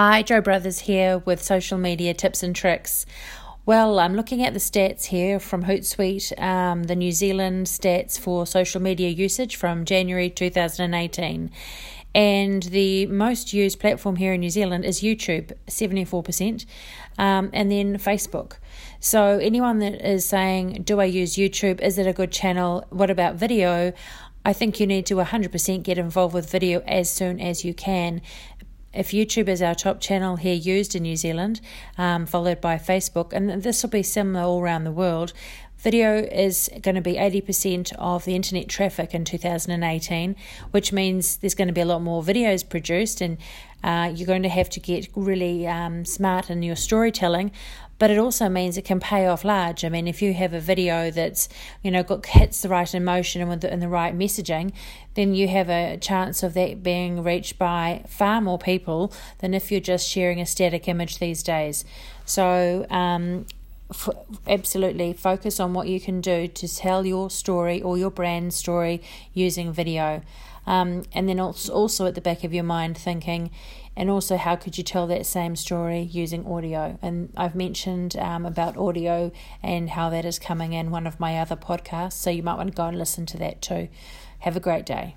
Hi, Joe Brothers here with social media tips and tricks. Well, I'm looking at the stats here from Hootsuite, um, the New Zealand stats for social media usage from January 2018. And the most used platform here in New Zealand is YouTube, 74%, um, and then Facebook. So, anyone that is saying, Do I use YouTube? Is it a good channel? What about video? I think you need to 100% get involved with video as soon as you can if YouTube is our top channel here used in New Zealand, um, followed by Facebook, and this will be similar all around the world. Video is going to be 80% of the internet traffic in 2018, which means there's going to be a lot more videos produced, and uh, you're going to have to get really um, smart in your storytelling but it also means it can pay off large. I mean, if you have a video that's you know got hits the right emotion and with the, and the right messaging, then you have a chance of that being reached by far more people than if you're just sharing a static image these days. So. Um, f- absolutely focus on what you can do to tell your story or your brand story using video. Um, and then also at the back of your mind thinking, and also how could you tell that same story using audio? And I've mentioned um, about audio and how that is coming in one of my other podcasts, so you might want to go and listen to that too. Have a great day.